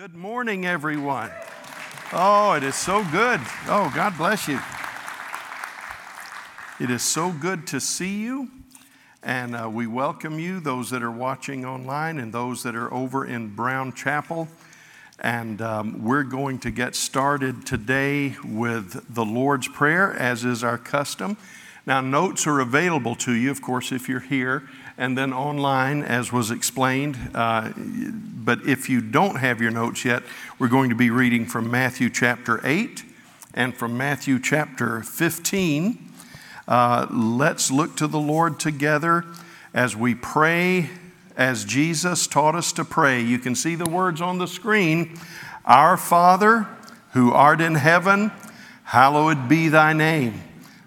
Good morning, everyone. Oh, it is so good. Oh, God bless you. It is so good to see you. And uh, we welcome you, those that are watching online and those that are over in Brown Chapel. And um, we're going to get started today with the Lord's Prayer, as is our custom. Now, notes are available to you, of course, if you're here and then online, as was explained. Uh, but if you don't have your notes yet, we're going to be reading from Matthew chapter 8 and from Matthew chapter 15. Uh, let's look to the Lord together as we pray as Jesus taught us to pray. You can see the words on the screen Our Father, who art in heaven, hallowed be thy name.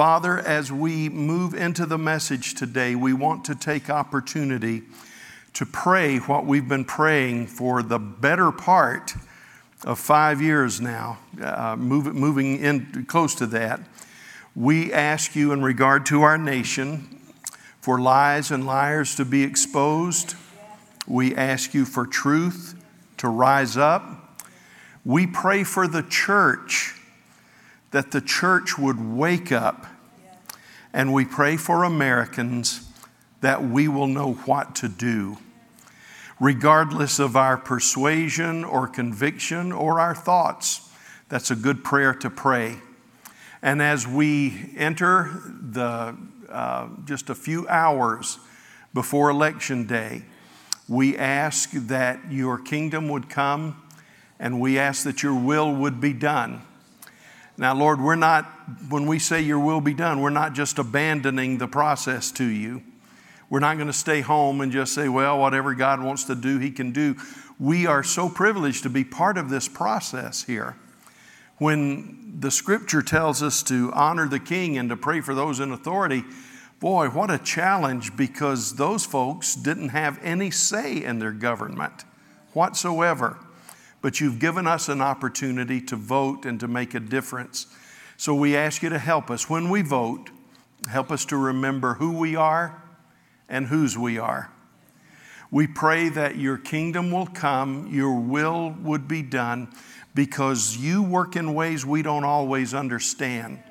Father, as we move into the message today, we want to take opportunity to pray what we've been praying for the better part of five years now, uh, move, moving in close to that. We ask you in regard to our nation for lies and liars to be exposed. We ask you for truth to rise up. We pray for the church, that the church would wake up. And we pray for Americans that we will know what to do, regardless of our persuasion or conviction or our thoughts. That's a good prayer to pray. And as we enter the uh, just a few hours before Election Day, we ask that your kingdom would come and we ask that your will would be done. Now, Lord, we're not, when we say your will be done, we're not just abandoning the process to you. We're not going to stay home and just say, well, whatever God wants to do, He can do. We are so privileged to be part of this process here. When the scripture tells us to honor the king and to pray for those in authority, boy, what a challenge because those folks didn't have any say in their government whatsoever. But you've given us an opportunity to vote and to make a difference. So we ask you to help us when we vote, help us to remember who we are and whose we are. We pray that your kingdom will come, your will would be done, because you work in ways we don't always understand.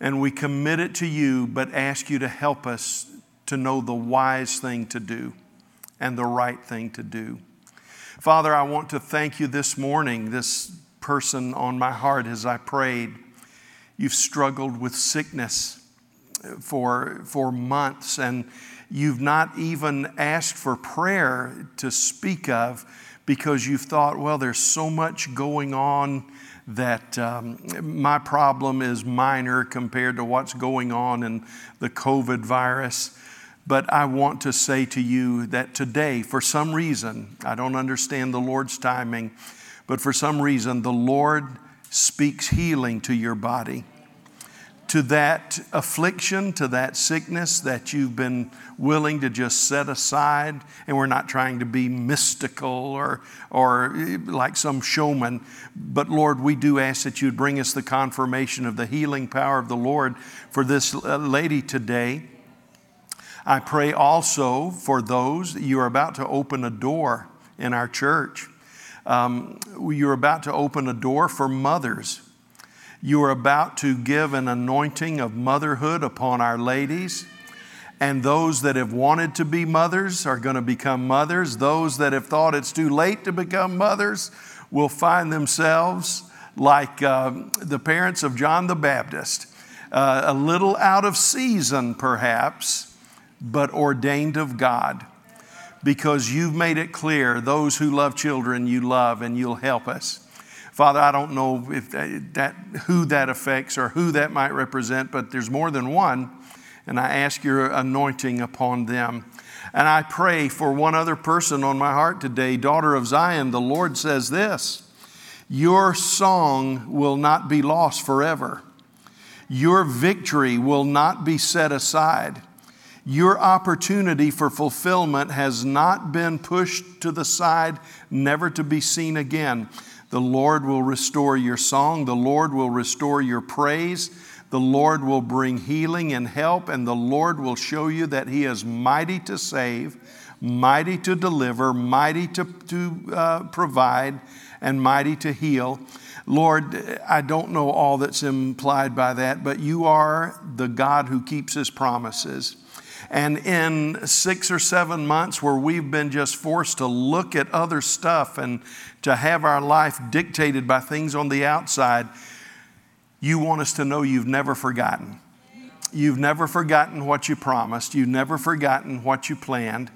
And we commit it to you, but ask you to help us to know the wise thing to do and the right thing to do. Father, I want to thank you this morning, this person on my heart as I prayed. You've struggled with sickness for, for months, and you've not even asked for prayer to speak of because you've thought, well, there's so much going on that um, my problem is minor compared to what's going on in the COVID virus. But I want to say to you that today, for some reason, I don't understand the Lord's timing, but for some reason, the Lord speaks healing to your body to that affliction, to that sickness that you've been willing to just set aside. And we're not trying to be mystical or, or like some showman. But Lord, we do ask that you'd bring us the confirmation of the healing power of the Lord for this uh, lady today. I pray also for those, you're about to open a door in our church. Um, you're about to open a door for mothers you are about to give an anointing of motherhood upon our ladies. And those that have wanted to be mothers are going to become mothers. Those that have thought it's too late to become mothers will find themselves like uh, the parents of John the Baptist, uh, a little out of season perhaps, but ordained of God. Because you've made it clear those who love children you love and you'll help us. Father, I don't know if that, that, who that affects or who that might represent, but there's more than one, and I ask your anointing upon them. And I pray for one other person on my heart today, daughter of Zion. The Lord says this Your song will not be lost forever. Your victory will not be set aside. Your opportunity for fulfillment has not been pushed to the side, never to be seen again. The Lord will restore your song. The Lord will restore your praise. The Lord will bring healing and help, and the Lord will show you that He is mighty to save, mighty to deliver, mighty to, to uh, provide, and mighty to heal. Lord, I don't know all that's implied by that, but you are the God who keeps His promises. And in six or seven months, where we've been just forced to look at other stuff and to have our life dictated by things on the outside, you want us to know you've never forgotten. You've never forgotten what you promised, you've never forgotten what you planned.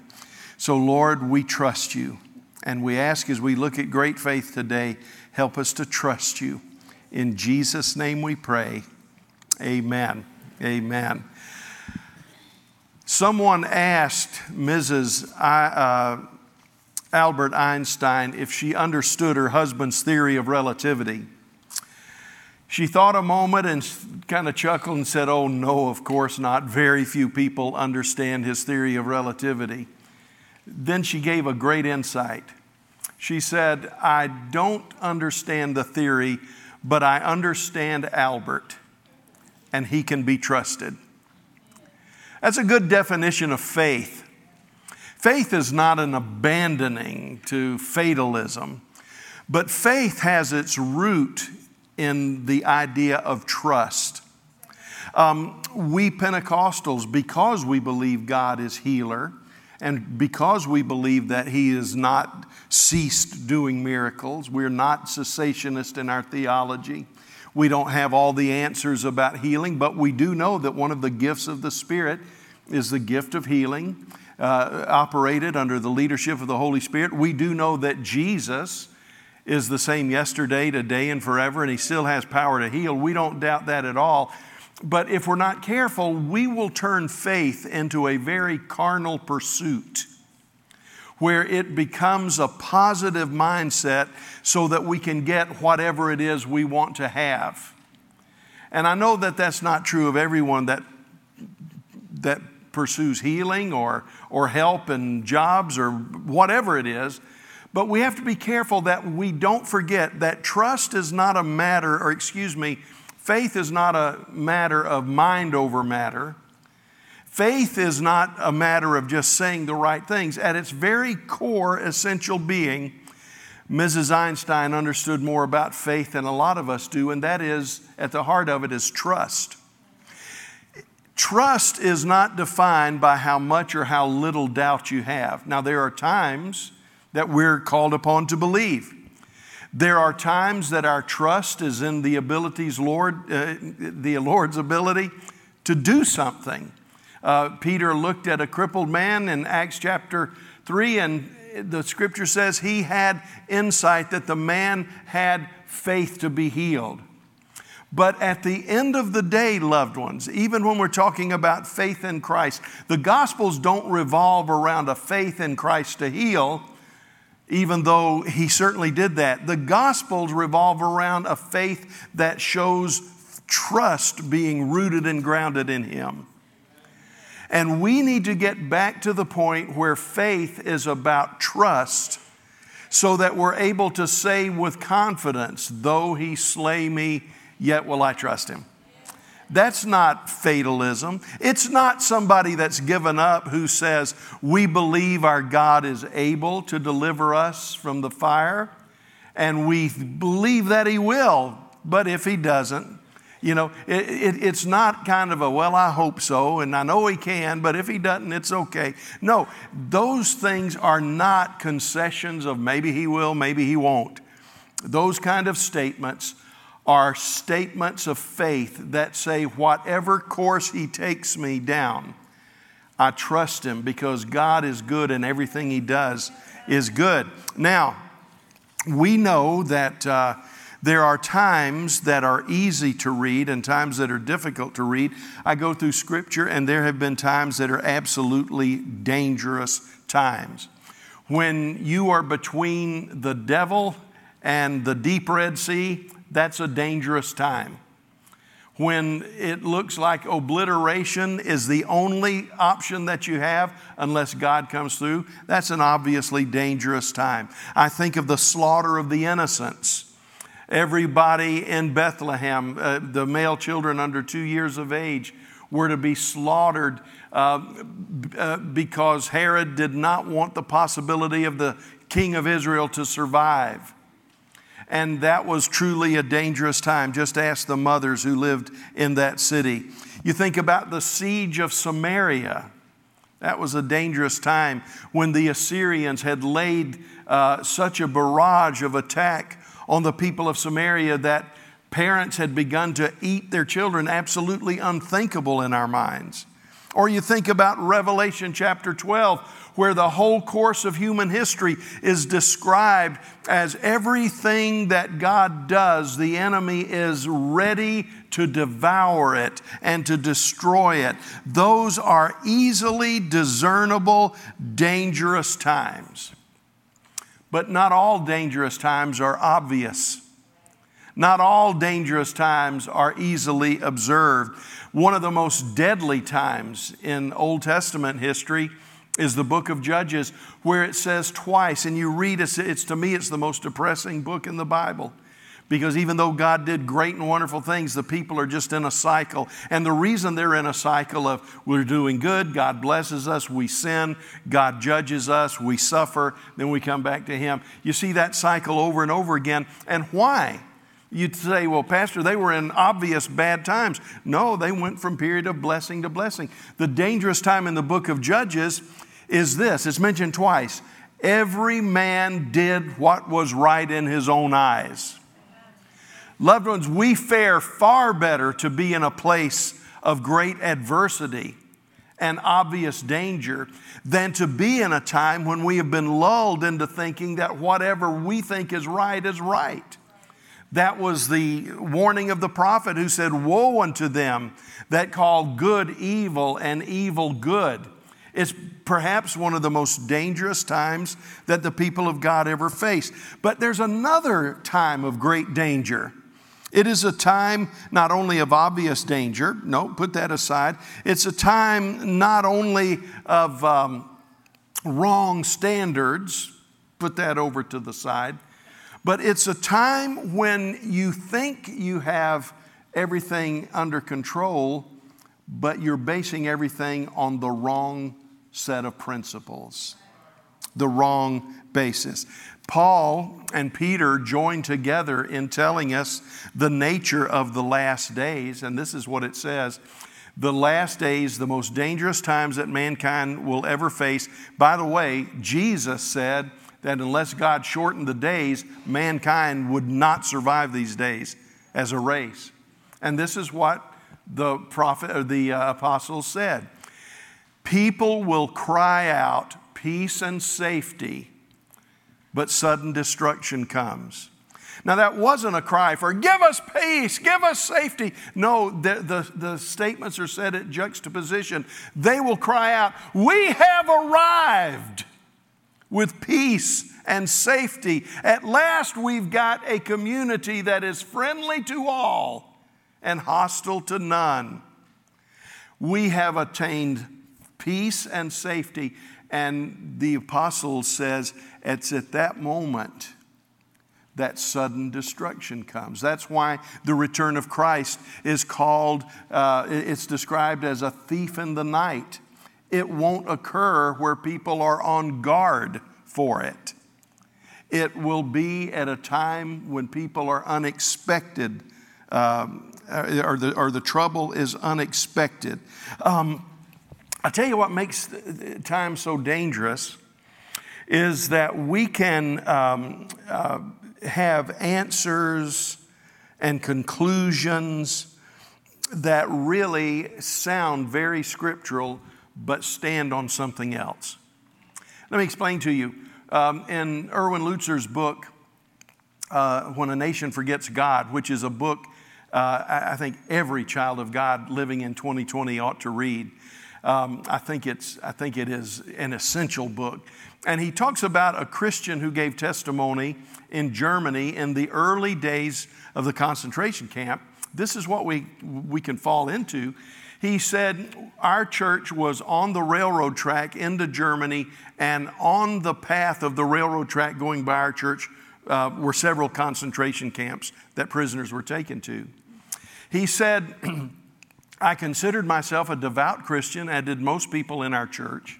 So, Lord, we trust you. And we ask as we look at great faith today, help us to trust you. In Jesus' name we pray. Amen. Amen. Someone asked Mrs. I, uh, Albert Einstein if she understood her husband's theory of relativity. She thought a moment and kind of chuckled and said, Oh, no, of course not. Very few people understand his theory of relativity. Then she gave a great insight. She said, I don't understand the theory, but I understand Albert, and he can be trusted. That's a good definition of faith. Faith is not an abandoning to fatalism, but faith has its root in the idea of trust. Um, we Pentecostals, because we believe God is healer, and because we believe that He has not ceased doing miracles, we're not cessationist in our theology. We don't have all the answers about healing, but we do know that one of the gifts of the Spirit is the gift of healing, uh, operated under the leadership of the Holy Spirit. We do know that Jesus is the same yesterday, today, and forever, and He still has power to heal. We don't doubt that at all. But if we're not careful, we will turn faith into a very carnal pursuit where it becomes a positive mindset so that we can get whatever it is we want to have. And I know that that's not true of everyone that, that pursues healing or, or help and jobs or whatever it is. But we have to be careful that we don't forget that trust is not a matter, or excuse me, faith is not a matter of mind over matter. Faith is not a matter of just saying the right things. At its very core, essential being, Mrs. Einstein understood more about faith than a lot of us do, and that is, at the heart of it, is trust. Trust is not defined by how much or how little doubt you have. Now, there are times that we're called upon to believe. There are times that our trust is in the abilities, Lord, uh, the Lord's ability to do something. Uh, Peter looked at a crippled man in Acts chapter 3, and the scripture says he had insight that the man had faith to be healed. But at the end of the day, loved ones, even when we're talking about faith in Christ, the Gospels don't revolve around a faith in Christ to heal, even though He certainly did that. The Gospels revolve around a faith that shows trust being rooted and grounded in Him. And we need to get back to the point where faith is about trust so that we're able to say with confidence, though He slay me, yet will I trust him. That's not fatalism. It's not somebody that's given up who says, We believe our God is able to deliver us from the fire, and we believe that He will. But if He doesn't, you know, it, it, it's not kind of a, well, I hope so, and I know He can, but if He doesn't, it's okay. No, those things are not concessions of maybe He will, maybe He won't. Those kind of statements are statements of faith that say, whatever course He takes me down, I trust Him because God is good and everything He does is good. Now, we know that uh, there are times that are easy to read and times that are difficult to read. I go through Scripture, and there have been times that are absolutely dangerous times. When you are between the devil and the deep Red Sea, that's a dangerous time. When it looks like obliteration is the only option that you have unless God comes through, that's an obviously dangerous time. I think of the slaughter of the innocents. Everybody in Bethlehem, uh, the male children under two years of age, were to be slaughtered uh, uh, because Herod did not want the possibility of the king of Israel to survive. And that was truly a dangerous time. Just ask the mothers who lived in that city. You think about the siege of Samaria. That was a dangerous time when the Assyrians had laid uh, such a barrage of attack on the people of Samaria that parents had begun to eat their children, absolutely unthinkable in our minds. Or you think about Revelation chapter 12, where the whole course of human history is described as everything that God does, the enemy is ready to devour it and to destroy it. Those are easily discernible, dangerous times. But not all dangerous times are obvious. Not all dangerous times are easily observed. One of the most deadly times in Old Testament history is the book of Judges, where it says twice, and you read it, it's to me, it's the most depressing book in the Bible. Because even though God did great and wonderful things, the people are just in a cycle. And the reason they're in a cycle of we're doing good, God blesses us, we sin, God judges us, we suffer, then we come back to Him. You see that cycle over and over again. And why? You'd say, well, Pastor, they were in obvious bad times. No, they went from period of blessing to blessing. The dangerous time in the book of Judges is this it's mentioned twice. Every man did what was right in his own eyes. Loved ones, we fare far better to be in a place of great adversity and obvious danger than to be in a time when we have been lulled into thinking that whatever we think is right is right. That was the warning of the prophet who said, Woe unto them that call good evil and evil good. It's perhaps one of the most dangerous times that the people of God ever face. But there's another time of great danger. It is a time not only of obvious danger, no, put that aside. It's a time not only of um, wrong standards, put that over to the side but it's a time when you think you have everything under control, but you're basing everything on the wrong set of principles, the wrong basis. Paul and Peter join together in telling us the nature of the last days, and this is what it says. The last days, the most dangerous times that mankind will ever face. By the way, Jesus said, that unless God shortened the days, mankind would not survive these days as a race. And this is what the prophet or the uh, apostles said. People will cry out peace and safety, but sudden destruction comes. Now, that wasn't a cry for give us peace, give us safety. No, the, the, the, statements are said at juxtaposition. They will cry out, We have arrived with peace and safety. At last, we've got a community that is friendly to all and hostile to none. We have attained peace and safety. And the apostle says it's at that moment that sudden destruction comes. That's why the return of Christ is called, uh, it's described as a thief in the night it won't occur where people are on guard for it. It will be at a time when people are unexpected, um, or, the, or the trouble is unexpected. Um, I tell you what makes time so dangerous is that we can um, uh, have answers and conclusions that really sound very scriptural but stand on something else. Let me explain to you. Um, in Erwin Lutzer's book, uh, When a Nation Forgets God, which is a book uh, I think every child of God living in 2020 ought to read. Um, I, think it's, I think it is an essential book. And he talks about a Christian who gave testimony in Germany in the early days of the concentration camp. This is what we, we can fall into. He said, Our church was on the railroad track into Germany, and on the path of the railroad track going by our church uh, were several concentration camps that prisoners were taken to. He said, I considered myself a devout Christian, as did most people in our church,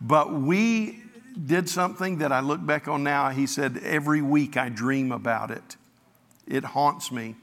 but we did something that I look back on now. He said, Every week I dream about it, it haunts me.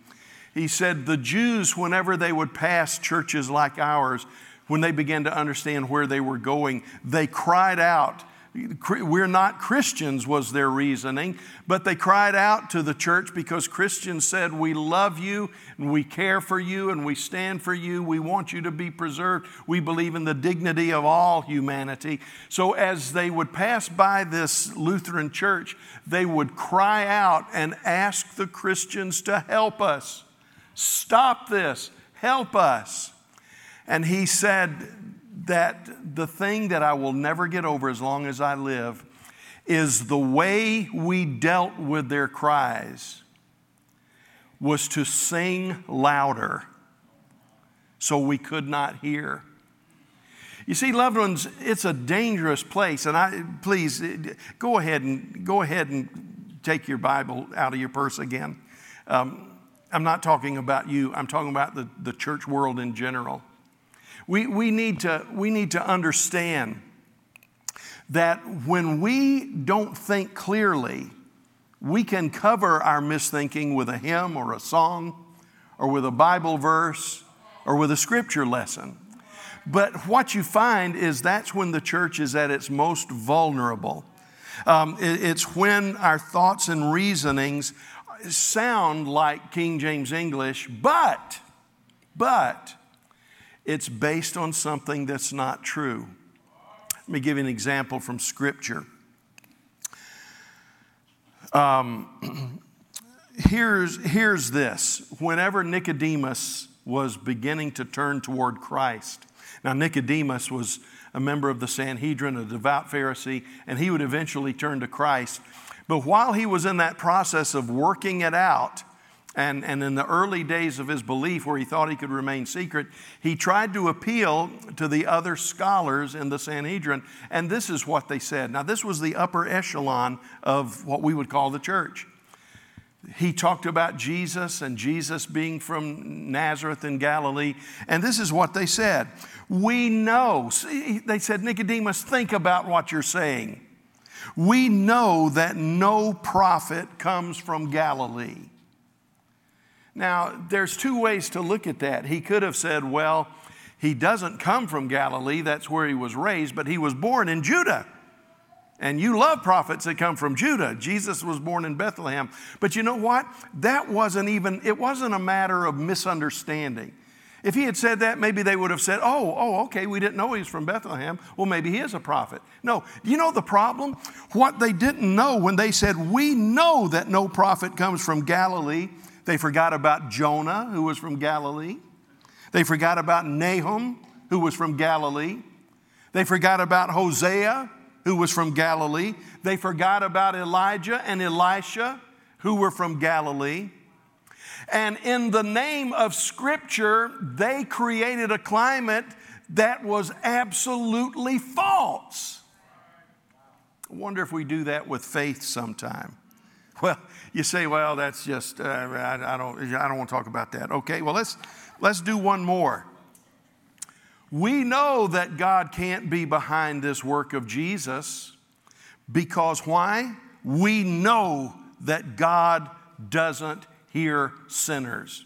He said the Jews, whenever they would pass churches like ours, when they began to understand where they were going, they cried out, we're not Christians, was their reasoning, but they cried out to the church because Christians said, We love you and we care for you and we stand for you. We want you to be preserved. We believe in the dignity of all humanity. So, as they would pass by this Lutheran church, they would cry out and ask the Christians to help us. Stop this. Help us. And he said that the thing that I will never get over as long as I live is the way we dealt with their cries was to sing louder so we could not hear. You see, loved ones, it's a dangerous place, and I please go ahead and go ahead and take your Bible out of your purse again. Um, I'm not talking about you, I'm talking about the, the church world in general. We, we, need to, we need to understand that when we don't think clearly, we can cover our misthinking with a hymn or a song or with a Bible verse or with a scripture lesson. But what you find is that's when the church is at its most vulnerable. Um, it, it's when our thoughts and reasonings sound like King James English, but, but, it's based on something that's not true. Let me give you an example from Scripture. Um, here's, here's this whenever Nicodemus was beginning to turn toward Christ, now Nicodemus was a member of the Sanhedrin, a devout Pharisee, and he would eventually turn to Christ. But while he was in that process of working it out, and, and in the early days of his belief, where he thought he could remain secret, he tried to appeal to the other scholars in the Sanhedrin, and this is what they said. Now, this was the upper echelon of what we would call the church. He talked about Jesus and Jesus being from Nazareth in Galilee, and this is what they said. We know, they said, Nicodemus, think about what you're saying. We know that no prophet comes from Galilee. Now, there's two ways to look at that. He could have said, well, he doesn't come from Galilee, that's where he was raised, but he was born in Judah. And you love prophets that come from Judah. Jesus was born in Bethlehem. But you know what? That wasn't even, it wasn't a matter of misunderstanding. If he had said that, maybe they would have said, Oh, oh, okay, we didn't know he was from Bethlehem. Well, maybe he is a prophet. No, you know the problem? What they didn't know when they said, We know that no prophet comes from Galilee, they forgot about Jonah, who was from Galilee. They forgot about Nahum, who was from Galilee. They forgot about Hosea, who was from Galilee. They forgot about Elijah and Elisha, who were from Galilee. And in the name of Scripture, they created a climate that was absolutely false. I wonder if we do that with faith sometime. Well, you say, well, that's just, uh, I, I, don't, I don't want to talk about that. Okay, well, let's, let's do one more. We know that God can't be behind this work of Jesus because why? We know that God doesn't hear sinners.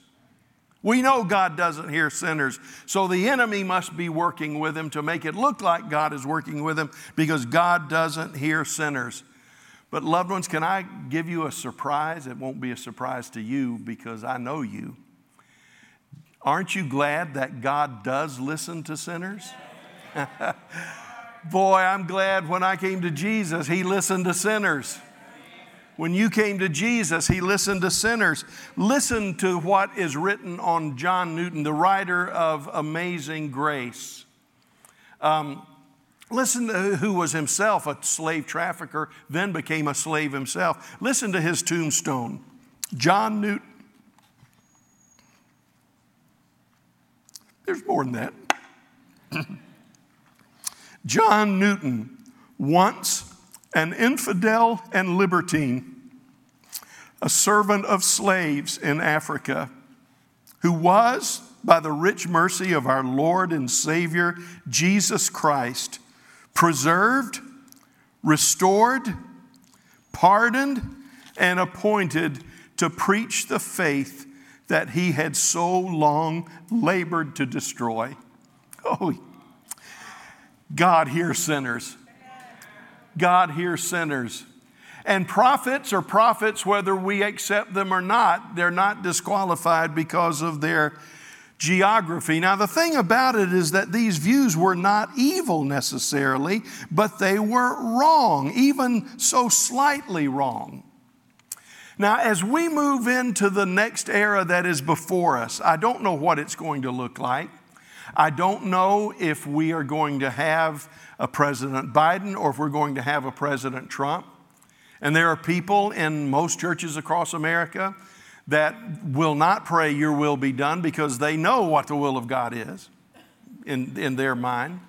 We know God doesn't hear sinners, so the enemy must be working with him to make it look like God is working with him because God doesn't hear sinners. But, loved ones, can I give you a surprise? It won't be a surprise to you because I know you. Aren't you glad that God does listen to sinners? Boy, I'm glad when I came to Jesus, He listened to sinners. When you came to Jesus, he listened to sinners. Listen to what is written on John Newton, the writer of Amazing Grace. Um, listen to who was himself a slave trafficker, then became a slave himself. Listen to his tombstone. John Newton. There's more than that. John Newton, once an infidel and libertine, a servant of slaves in Africa, who was, by the rich mercy of our Lord and Savior Jesus Christ, preserved, restored, pardoned, and appointed to preach the faith that he had so long labored to destroy. Oh, God hears sinners. God hears sinners. And prophets are prophets whether we accept them or not. They're not disqualified because of their geography. Now, the thing about it is that these views were not evil necessarily, but they were wrong, even so slightly wrong. Now, as we move into the next era that is before us, I don't know what it's going to look like. I don't know if we are going to have a President Biden or if we're going to have a President Trump. And there are people in most churches across America that will not pray, Your will be done, because they know what the will of God is in, in their mind.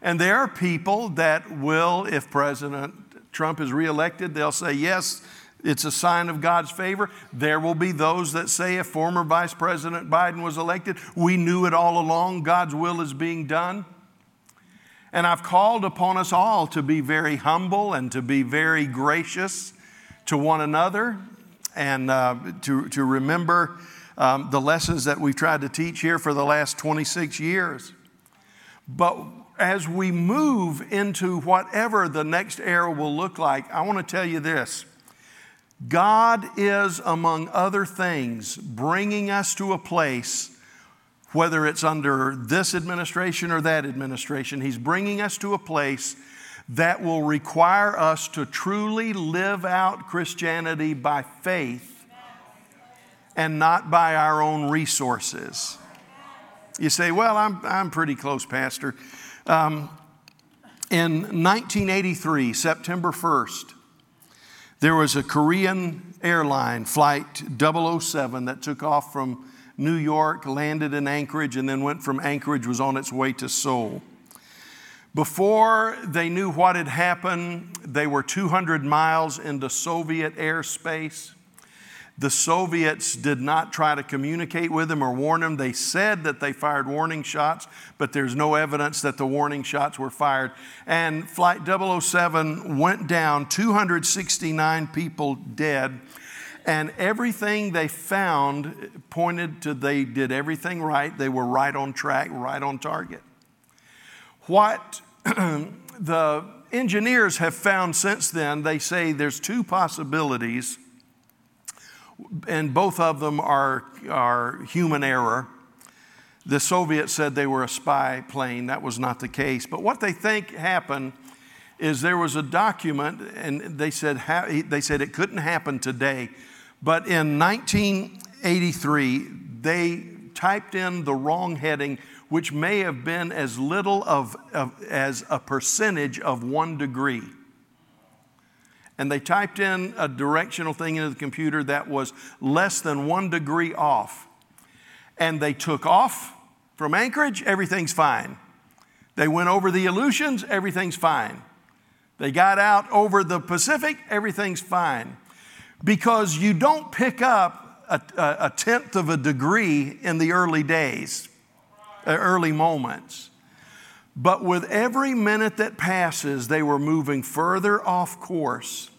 And there are people that will, if President Trump is reelected, they'll say, Yes, it's a sign of God's favor. There will be those that say, if former Vice President Biden was elected, we knew it all along, God's will is being done. And I've called upon us all to be very humble and to be very gracious to one another and uh, to, to remember um, the lessons that we've tried to teach here for the last 26 years. But as we move into whatever the next era will look like, I want to tell you this God is, among other things, bringing us to a place, whether it's under this administration or that administration, He's bringing us to a place that will require us to truly live out Christianity by faith and not by our own resources. You say, Well, I'm, I'm pretty close, Pastor. Um, in 1983, September 1st, there was a Korean airline, Flight 007, that took off from New York, landed in Anchorage, and then went from Anchorage, was on its way to Seoul. Before they knew what had happened, they were 200 miles into Soviet airspace. The Soviets did not try to communicate with them or warn them. They said that they fired warning shots, but there's no evidence that the warning shots were fired. And Flight 007 went down, 269 people dead. And everything they found pointed to they did everything right. They were right on track, right on target. What the engineers have found since then, they say there's two possibilities, and both of them are, are human error. The Soviets said they were a spy plane. That was not the case. But what they think happened is there was a document, and they said, they said it couldn't happen today. But in 1983, they typed in the wrong heading which may have been as little of, of, as a percentage of one degree. And they typed in a directional thing into the computer that was less than one degree off. And they took off from Anchorage, everything's fine. They went over the Aleutians, everything's fine. They got out over the Pacific, everything's fine. Because you don't pick up a, a, a tenth of a degree in the early days. Uh, early moments. But with every minute that passes, they were moving further off course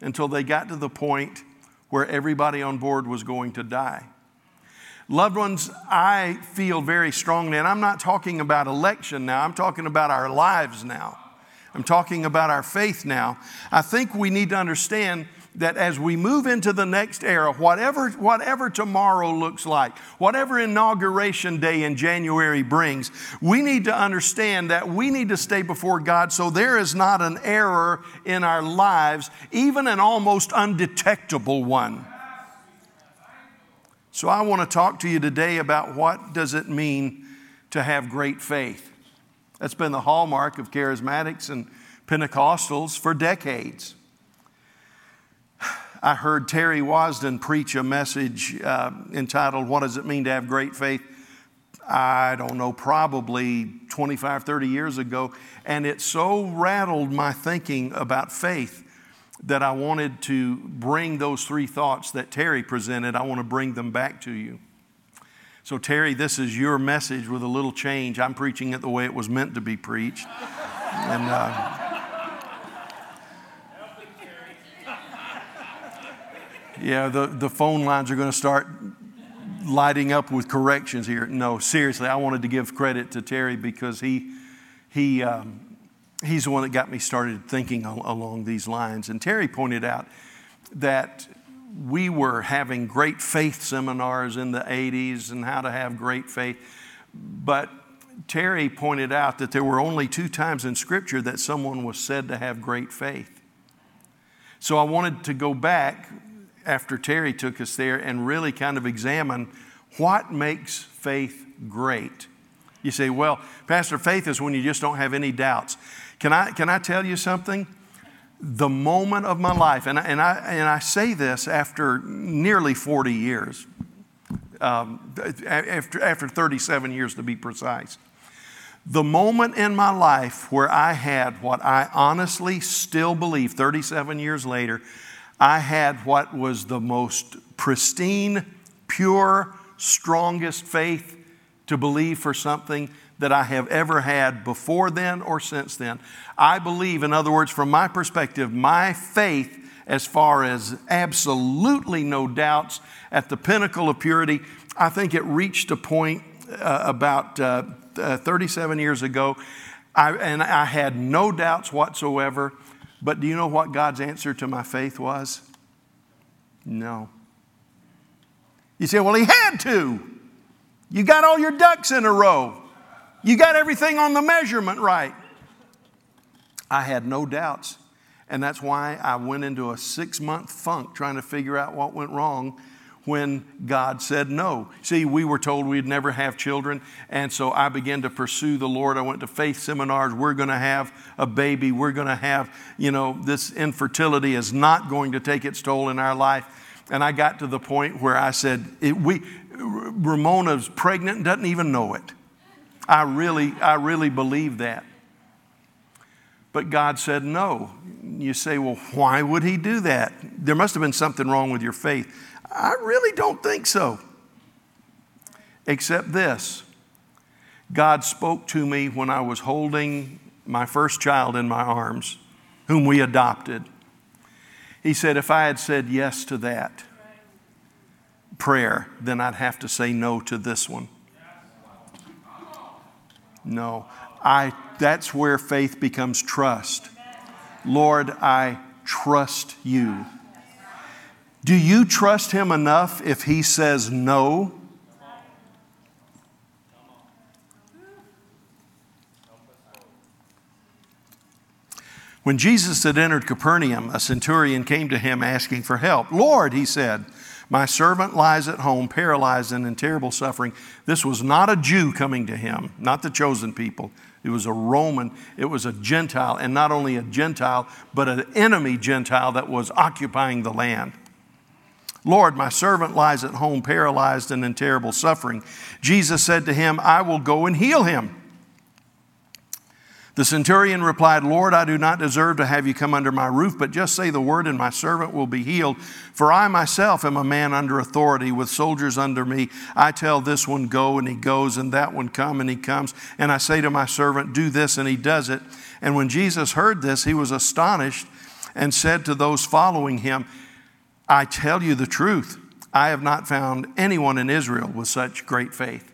until they got to the point where everybody on board was going to die. Loved ones, I feel very strongly, and I'm not talking about election now, I'm talking about our lives now. I'm talking about our faith now. I think we need to understand that as we move into the next era, whatever, whatever tomorrow looks like, whatever inauguration day in January brings, we need to understand that we need to stay before God so there is not an error in our lives, even an almost undetectable one. So I want to talk to you today about what does it mean to have great faith. That's been the hallmark of charismatics and Pentecostals for decades. I heard Terry Wasden preach a message uh, entitled, What Does It Mean to Have Great Faith? I don't know, probably 25, 30 years ago. And it so rattled my thinking about faith that I wanted to bring those three thoughts that Terry presented, I want to bring them back to you. So, Terry, this is your message with a little change. I'm preaching it the way it was meant to be preached. And, uh, yeah, the, the phone lines are going to start lighting up with corrections here. No, seriously, I wanted to give credit to Terry because he, he, um, he's the one that got me started thinking along these lines. And Terry pointed out that we were having great faith seminars in the 80s and how to have great faith. But Terry pointed out that there were only two times in Scripture that someone was said to have great faith. So I wanted to go back after Terry took us there and really kind of examine what makes faith great. You say, well, Pastor, faith is when you just don't have any doubts. Can I, can I tell you something? The moment of my life, and I, and I, and I say this after nearly 40 years, um, after, after 37 years to be precise. The moment in my life where I had what I honestly still believe 37 years later, I had what was the most pristine, pure, strongest faith to believe for something that I have ever had before then or since then. I believe, in other words, from my perspective, my faith, as far as absolutely no doubts at the pinnacle of purity, I think it reached a point uh, about uh, uh, 37 years ago, I, and I had no doubts whatsoever. But do you know what God's answer to my faith was? No. You say, well, He had to. You got all your ducks in a row. You got everything on the measurement right. I had no doubts. And that's why I went into a six month funk trying to figure out what went wrong when God said no. See, we were told we'd never have children, and so I began to pursue the Lord. I went to faith seminars. We're going to have a baby. We're going to have, you know, this infertility is not going to take its toll in our life. And I got to the point where I said, we, Ramona's pregnant and doesn't even know it. I really, I really believe that. But God said no. You say, well, why would He do that? There must have been something wrong with your faith. I really don't think so. Except this God spoke to me when I was holding my first child in my arms, whom we adopted. He said, if I had said yes to that prayer, then I'd have to say no to this one. No. I, that's where faith becomes trust. Lord, I trust you. Do you trust him enough if he says no? When Jesus had entered Capernaum, a centurion came to him asking for help. Lord, he said, my servant lies at home, paralyzed and in terrible suffering. This was not a Jew coming to him, not the chosen people. It was a Roman, it was a Gentile, and not only a Gentile, but an enemy Gentile that was occupying the land. Lord, my servant lies at home, paralyzed and in terrible suffering. Jesus said to him, I will go and heal him. The centurion replied, Lord, I do not deserve to have you come under my roof, but just say the word, and my servant will be healed. For I myself am a man under authority, with soldiers under me. I tell this one, go, and he goes, and that one, come, and he comes. And I say to my servant, do this, and he does it. And when Jesus heard this, he was astonished and said to those following him, I tell you the truth, I have not found anyone in Israel with such great faith.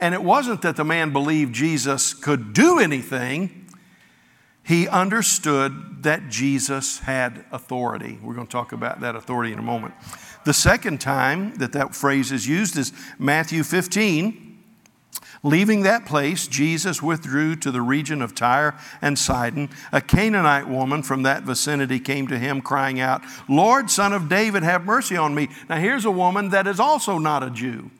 And it wasn't that the man believed Jesus could do anything, he understood that Jesus had authority. We're going to talk about that authority in a moment. The second time that that phrase is used is Matthew 15. Leaving that place, Jesus withdrew to the region of Tyre and Sidon. A Canaanite woman from that vicinity came to him, crying out, Lord, son of David, have mercy on me. Now, here's a woman that is also not a Jew.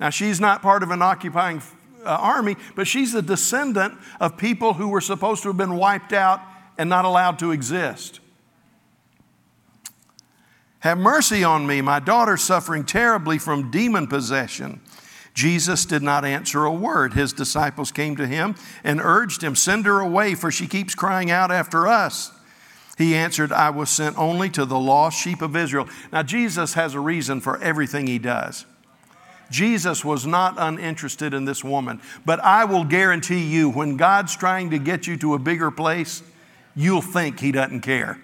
Now, she's not part of an occupying uh, army, but she's a descendant of people who were supposed to have been wiped out and not allowed to exist. Have mercy on me. My daughter's suffering terribly from demon possession. Jesus did not answer a word. His disciples came to him and urged him, Send her away, for she keeps crying out after us. He answered, I was sent only to the lost sheep of Israel. Now, Jesus has a reason for everything he does. Jesus was not uninterested in this woman, but I will guarantee you, when God's trying to get you to a bigger place, you'll think he doesn't care.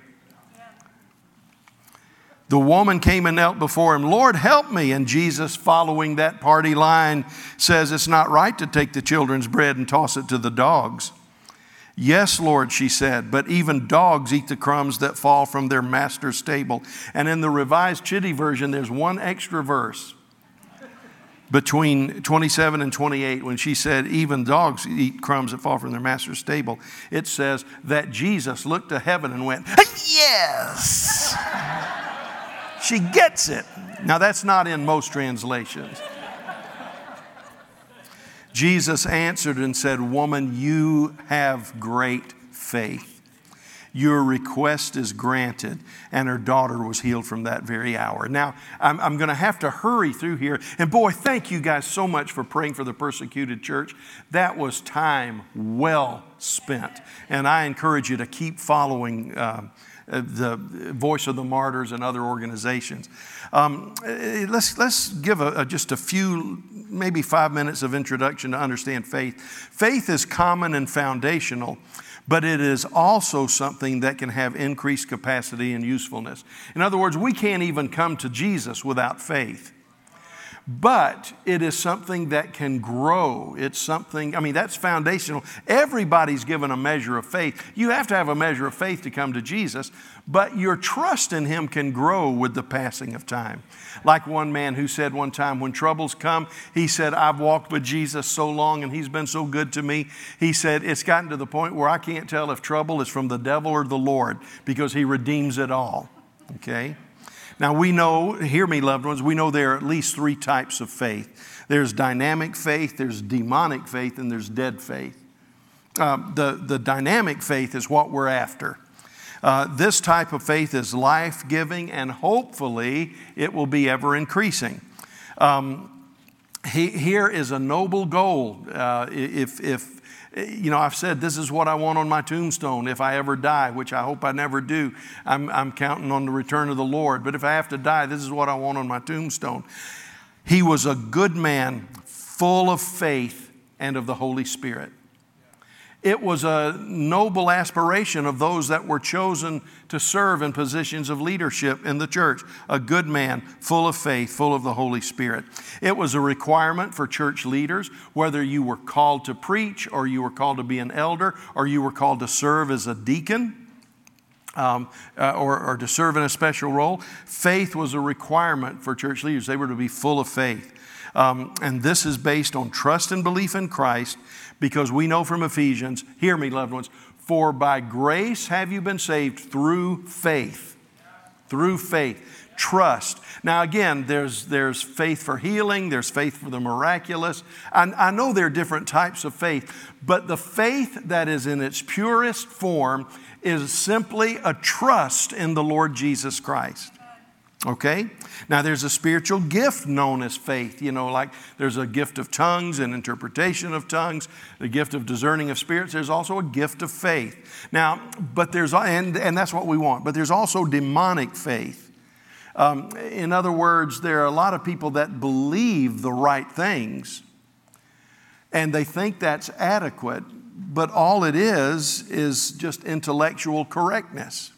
The woman came and knelt before him, Lord, help me. And Jesus, following that party line, says, It's not right to take the children's bread and toss it to the dogs. Yes, Lord, she said, but even dogs eat the crumbs that fall from their master's table. And in the Revised Chitty version, there's one extra verse between 27 and 28 when she said, Even dogs eat crumbs that fall from their master's table. It says that Jesus looked to heaven and went, Yes! She gets it. Now, that's not in most translations. Jesus answered and said, Woman, you have great faith. Your request is granted. And her daughter was healed from that very hour. Now, I'm, I'm going to have to hurry through here. And boy, thank you guys so much for praying for the persecuted church. That was time well spent. And I encourage you to keep following. Uh, the Voice of the Martyrs and other organizations. Um, let's, let's give a, a, just a few maybe five minutes of introduction to understand faith. Faith is common and foundational, but it is also something that can have increased capacity and usefulness. In other words, we can't even come to Jesus without faith but it is something that can grow. It's something, I mean, that's foundational. Everybody's given a measure of faith. You have to have a measure of faith to come to Jesus, but your trust in Him can grow with the passing of time. Like one man who said one time, when troubles come, he said, I've walked with Jesus so long and He's been so good to me. He said, It's gotten to the point where I can't tell if trouble is from the devil or the Lord because He redeems it all. Okay? Now, we know, hear me, loved ones, we know there are at least three types of faith there's dynamic faith, there's demonic faith, and there's dead faith. Uh, the, the dynamic faith is what we're after. Uh, this type of faith is life giving, and hopefully it will be ever increasing. Um, he, here is a noble goal. Uh, if, if you know, I've said this is what I want on my tombstone if I ever die, which I hope I never do. I'm, I'm counting on the return of the Lord. But if I have to die, this is what I want on my tombstone. He was a good man, full of faith and of the Holy Spirit. It was a noble aspiration of those that were chosen to serve in positions of leadership in the church. A good man, full of faith, full of the Holy Spirit. It was a requirement for church leaders, whether you were called to preach, or you were called to be an elder, or you were called to serve as a deacon. Um, uh, or, or to serve in a special role, faith was a requirement for church leaders. They were to be full of faith. Um, and this is based on trust and belief in Christ because we know from Ephesians, hear me, loved ones, for by grace have you been saved through faith. Through faith. Trust. Now, again, there's, there's faith for healing, there's faith for the miraculous. I, I know there are different types of faith, but the faith that is in its purest form is simply a trust in the Lord Jesus Christ. Okay? Now, there's a spiritual gift known as faith. You know, like there's a gift of tongues and interpretation of tongues, the gift of discerning of spirits. There's also a gift of faith. Now, but there's, and, and that's what we want, but there's also demonic faith. Um, in other words, there are a lot of people that believe the right things and they think that's adequate, but all it is is just intellectual correctness.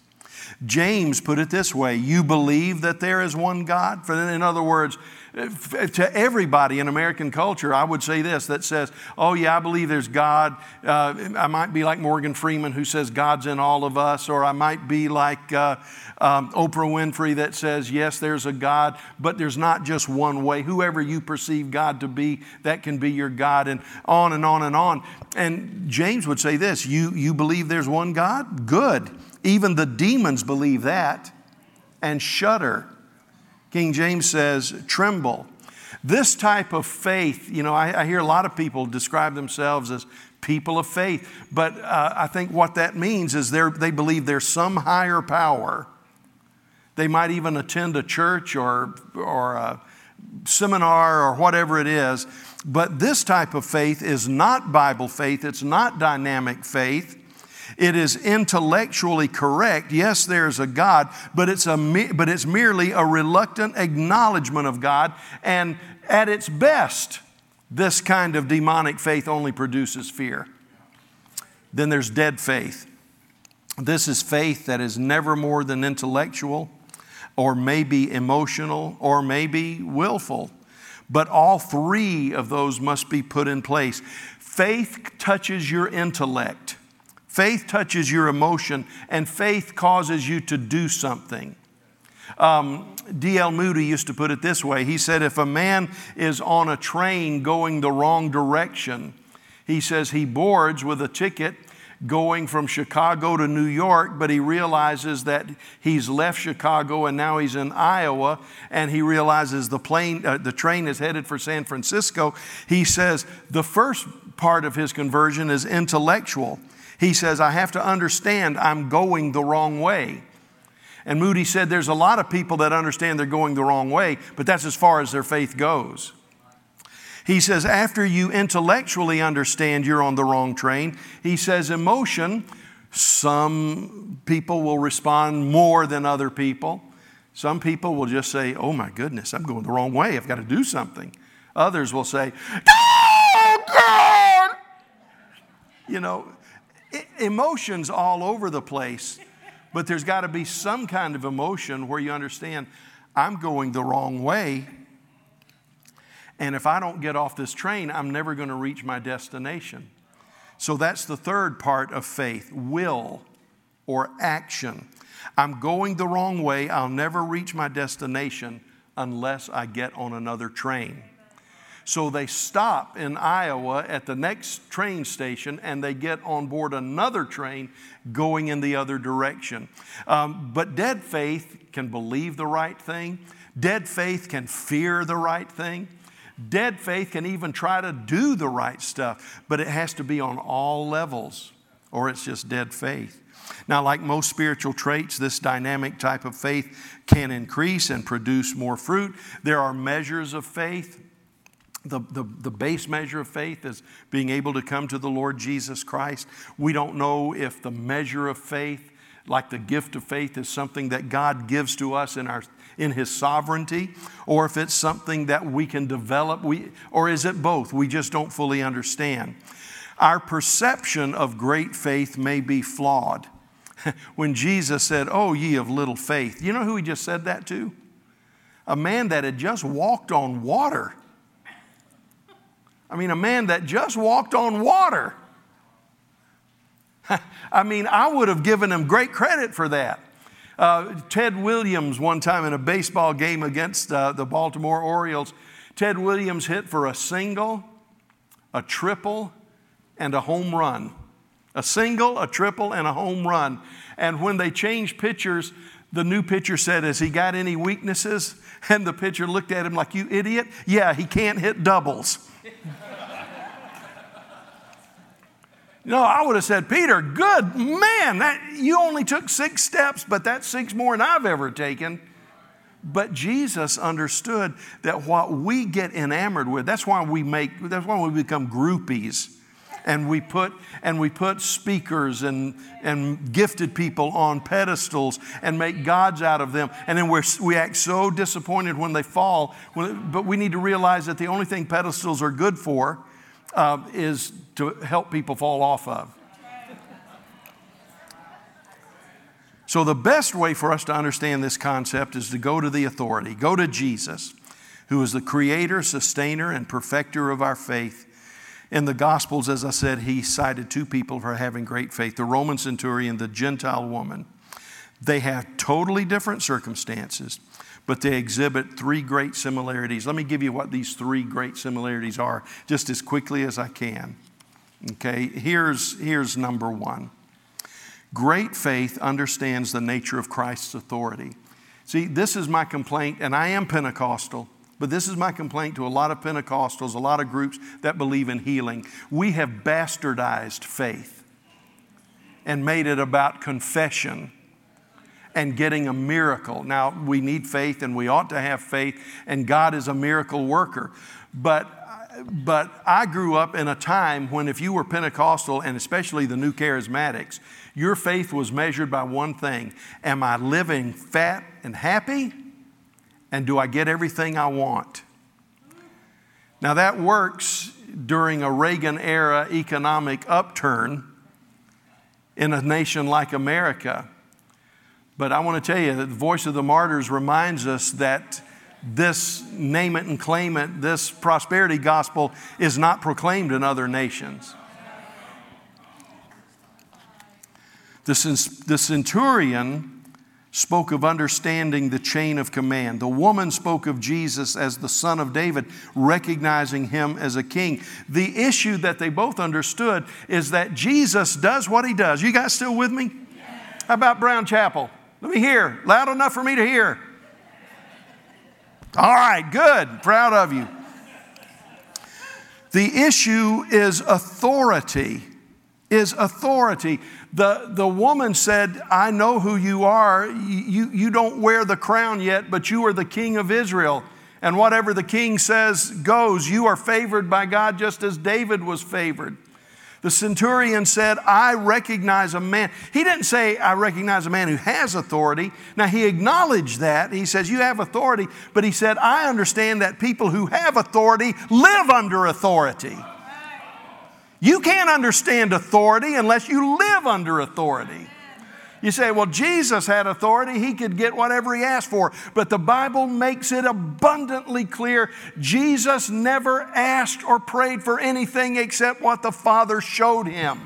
James put it this way You believe that there is one God? In other words, to everybody in American culture, I would say this that says, Oh, yeah, I believe there's God. Uh, I might be like Morgan Freeman who says God's in all of us, or I might be like uh, um, Oprah Winfrey that says, Yes, there's a God, but there's not just one way. Whoever you perceive God to be, that can be your God, and on and on and on. And James would say this You, you believe there's one God? Good. Even the demons believe that and shudder. King James says, tremble. This type of faith, you know, I, I hear a lot of people describe themselves as people of faith, but uh, I think what that means is they believe there's some higher power. They might even attend a church or, or a seminar or whatever it is, but this type of faith is not Bible faith, it's not dynamic faith. It is intellectually correct. Yes, there's a God, but it's, a, but it's merely a reluctant acknowledgement of God. And at its best, this kind of demonic faith only produces fear. Then there's dead faith. This is faith that is never more than intellectual, or maybe emotional, or maybe willful. But all three of those must be put in place. Faith touches your intellect. Faith touches your emotion, and faith causes you to do something. Um, D.L. Moody used to put it this way He said, If a man is on a train going the wrong direction, he says he boards with a ticket going from Chicago to New York, but he realizes that he's left Chicago and now he's in Iowa, and he realizes the plane, uh, the train is headed for San Francisco. He says the first part of his conversion is intellectual. He says, I have to understand I'm going the wrong way. And Moody said there's a lot of people that understand they're going the wrong way, but that's as far as their faith goes. He says, after you intellectually understand you're on the wrong train, he says, emotion, some people will respond more than other people. Some people will just say, Oh my goodness, I'm going the wrong way. I've got to do something. Others will say, Oh God! You know, emotions all over the place, but there's got to be some kind of emotion where you understand I'm going the wrong way. And if I don't get off this train, I'm never going to reach my destination. So that's the third part of faith will or action. I'm going the wrong way. I'll never reach my destination unless I get on another train. So they stop in Iowa at the next train station and they get on board another train going in the other direction. Um, but dead faith can believe the right thing, dead faith can fear the right thing. Dead faith can even try to do the right stuff, but it has to be on all levels, or it's just dead faith. Now, like most spiritual traits, this dynamic type of faith can increase and produce more fruit. There are measures of faith the, the, the, base measure of faith is being able to come to the Lord Jesus Christ. We don't know if the measure of faith, like the gift of faith, is something that God gives to us in, our, in His sovereignty, or if it's something that we can develop, we, or is it both? We just don't fully understand. Our perception of great faith may be flawed. when Jesus said, Oh, ye of little faith, you know who He just said that to? A man that had just walked on water. I mean, a man that just walked on water. I mean, I would have given him great credit for that. Uh, Ted Williams, one time in a baseball game against uh, the Baltimore Orioles, Ted Williams hit for a single, a triple, and a home run. A single, a triple, and a home run. And when they changed pitchers, the new pitcher said, Has he got any weaknesses? And the pitcher looked at him like, You idiot. Yeah, he can't hit doubles. No, I would have said, Peter, good man, that, you only took six steps, but that's six more than I've ever taken. But Jesus understood that what we get enamored with, that's why we make, that's why we become groupies. And we put, and we put speakers and, and gifted people on pedestals and make gods out of them. And then we're, we act so disappointed when they fall. But we need to realize that the only thing pedestals are good for uh, is to help people fall off of. So, the best way for us to understand this concept is to go to the authority, go to Jesus, who is the creator, sustainer, and perfecter of our faith. In the Gospels, as I said, he cited two people for having great faith the Roman centurion, the Gentile woman. They have totally different circumstances but they exhibit three great similarities. Let me give you what these three great similarities are just as quickly as I can. Okay, here's, here's number one great faith understands the nature of Christ's authority. See, this is my complaint, and I am Pentecostal. But this is my complaint to a lot of Pentecostals, a lot of groups that believe in healing. We have bastardized faith and made it about confession and getting a miracle. Now, we need faith and we ought to have faith, and God is a miracle worker. But but I grew up in a time when, if you were Pentecostal and especially the new charismatics, your faith was measured by one thing Am I living fat and happy? And do I get everything I want? Now, that works during a Reagan era economic upturn in a nation like America. But I want to tell you that the voice of the martyrs reminds us that this name it and claim it, this prosperity gospel is not proclaimed in other nations. The, the centurion spoke of understanding the chain of command. The woman spoke of Jesus as the son of David, recognizing him as a king. The issue that they both understood is that Jesus does what he does. You guys still with me? How about Brown Chapel? Let me hear. Loud enough for me to hear. All right, good. Proud of you. The issue is authority. Is authority. The, the woman said, I know who you are. You, you don't wear the crown yet, but you are the king of Israel. And whatever the king says goes. You are favored by God just as David was favored. The centurion said, I recognize a man. He didn't say, I recognize a man who has authority. Now, he acknowledged that. He says, You have authority. But he said, I understand that people who have authority live under authority. You can't understand authority unless you live under authority. You say, well, Jesus had authority. He could get whatever he asked for. But the Bible makes it abundantly clear Jesus never asked or prayed for anything except what the Father showed him.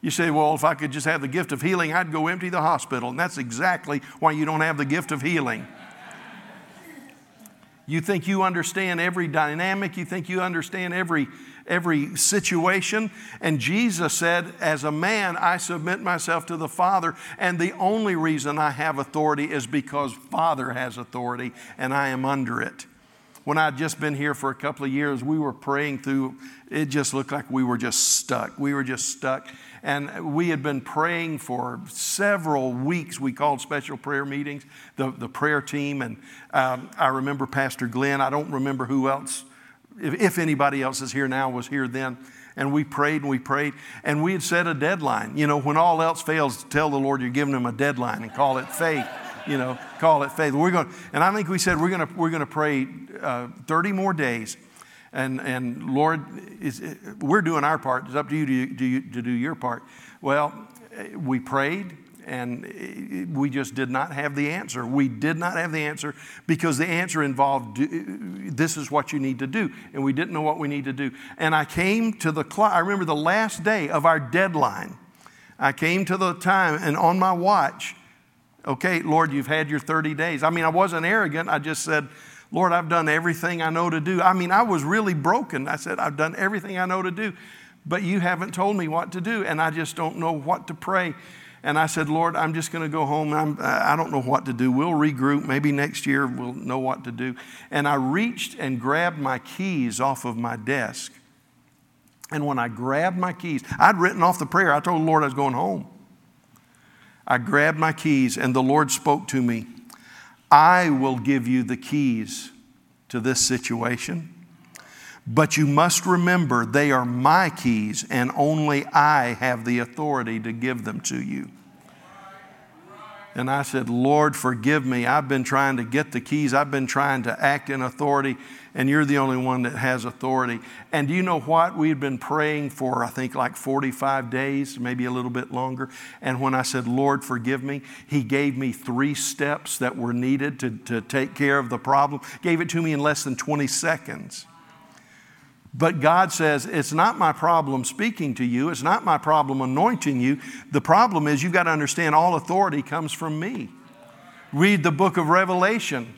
You say, well, if I could just have the gift of healing, I'd go empty the hospital. And that's exactly why you don't have the gift of healing. You think you understand every dynamic, you think you understand every every situation. And Jesus said, As a man, I submit myself to the Father, and the only reason I have authority is because Father has authority and I am under it. When I'd just been here for a couple of years, we were praying through, it just looked like we were just stuck. We were just stuck. And we had been praying for several weeks. We called special prayer meetings, the, the prayer team. And um, I remember Pastor Glenn, I don't remember who else if, if anybody else is here now, was here then. And we prayed and we prayed, and we had set a deadline. You know, when all else fails, tell the Lord you're giving him a deadline and call it faith. You know, call it faith. We're going, and I think we said we're going to we're going to pray uh, 30 more days, and and Lord, is, we're doing our part. It's up to you to, to, to do your part. Well, we prayed and we just did not have the answer. We did not have the answer because the answer involved this is what you need to do, and we didn't know what we need to do. And I came to the clock. I remember the last day of our deadline. I came to the time, and on my watch, okay, Lord, you've had your 30 days. I mean, I wasn't arrogant. I just said, Lord, I've done everything I know to do. I mean, I was really broken. I said, I've done everything I know to do, but you haven't told me what to do, and I just don't know what to pray. And I said, Lord, I'm just going to go home. I'm, I don't know what to do. We'll regroup. Maybe next year we'll know what to do. And I reached and grabbed my keys off of my desk. And when I grabbed my keys, I'd written off the prayer. I told the Lord I was going home. I grabbed my keys, and the Lord spoke to me I will give you the keys to this situation. But you must remember they are my keys, and only I have the authority to give them to you. And I said, Lord, forgive me. I've been trying to get the keys, I've been trying to act in authority, and you're the only one that has authority. And do you know what? We had been praying for, I think, like 45 days, maybe a little bit longer. And when I said, Lord, forgive me, He gave me three steps that were needed to, to take care of the problem, gave it to me in less than 20 seconds. But God says, It's not my problem speaking to you. It's not my problem anointing you. The problem is you've got to understand all authority comes from me. Read the book of Revelation.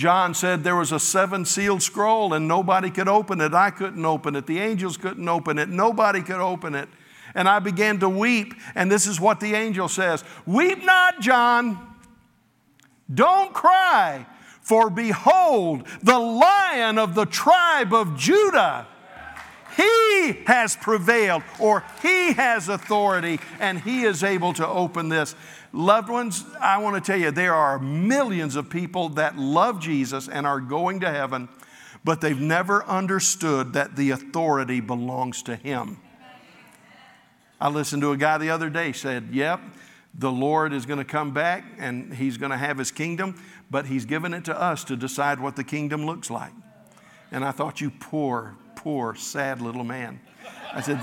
John said there was a seven sealed scroll and nobody could open it. I couldn't open it. The angels couldn't open it. Nobody could open it. And I began to weep. And this is what the angel says Weep not, John. Don't cry. For behold, the lion of the tribe of Judah. He has prevailed, or He has authority, and He is able to open this. Loved ones, I want to tell you, there are millions of people that love Jesus and are going to heaven, but they've never understood that the authority belongs to Him. I listened to a guy the other day said, Yep, the Lord is going to come back and He's going to have His kingdom, but He's given it to us to decide what the kingdom looks like. And I thought, You poor, poor, sad little man. I said,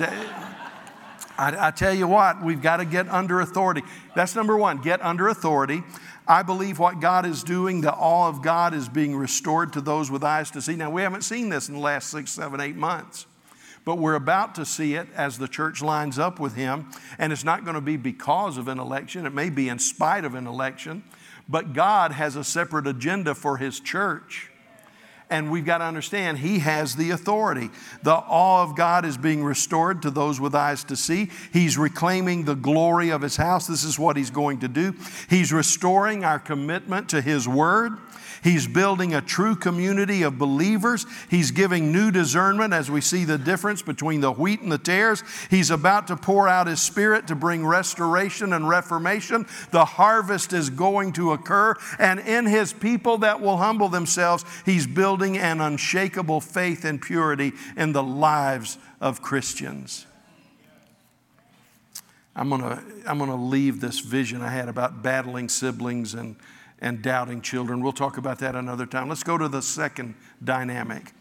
I, I tell you what, we've got to get under authority. That's number one, get under authority. I believe what God is doing, the awe of God is being restored to those with eyes to see. Now, we haven't seen this in the last six, seven, eight months, but we're about to see it as the church lines up with Him. And it's not going to be because of an election, it may be in spite of an election, but God has a separate agenda for His church. And we've got to understand He has the authority. The awe of God is being restored to those with eyes to see. He's reclaiming the glory of His house. This is what He's going to do. He's restoring our commitment to His Word. He's building a true community of believers. He's giving new discernment as we see the difference between the wheat and the tares. He's about to pour out His Spirit to bring restoration and reformation. The harvest is going to occur, and in His people that will humble themselves, He's building an unshakable faith and purity in the lives of Christians. I'm going to I'm going to leave this vision I had about battling siblings and and doubting children. We'll talk about that another time. Let's go to the second dynamic.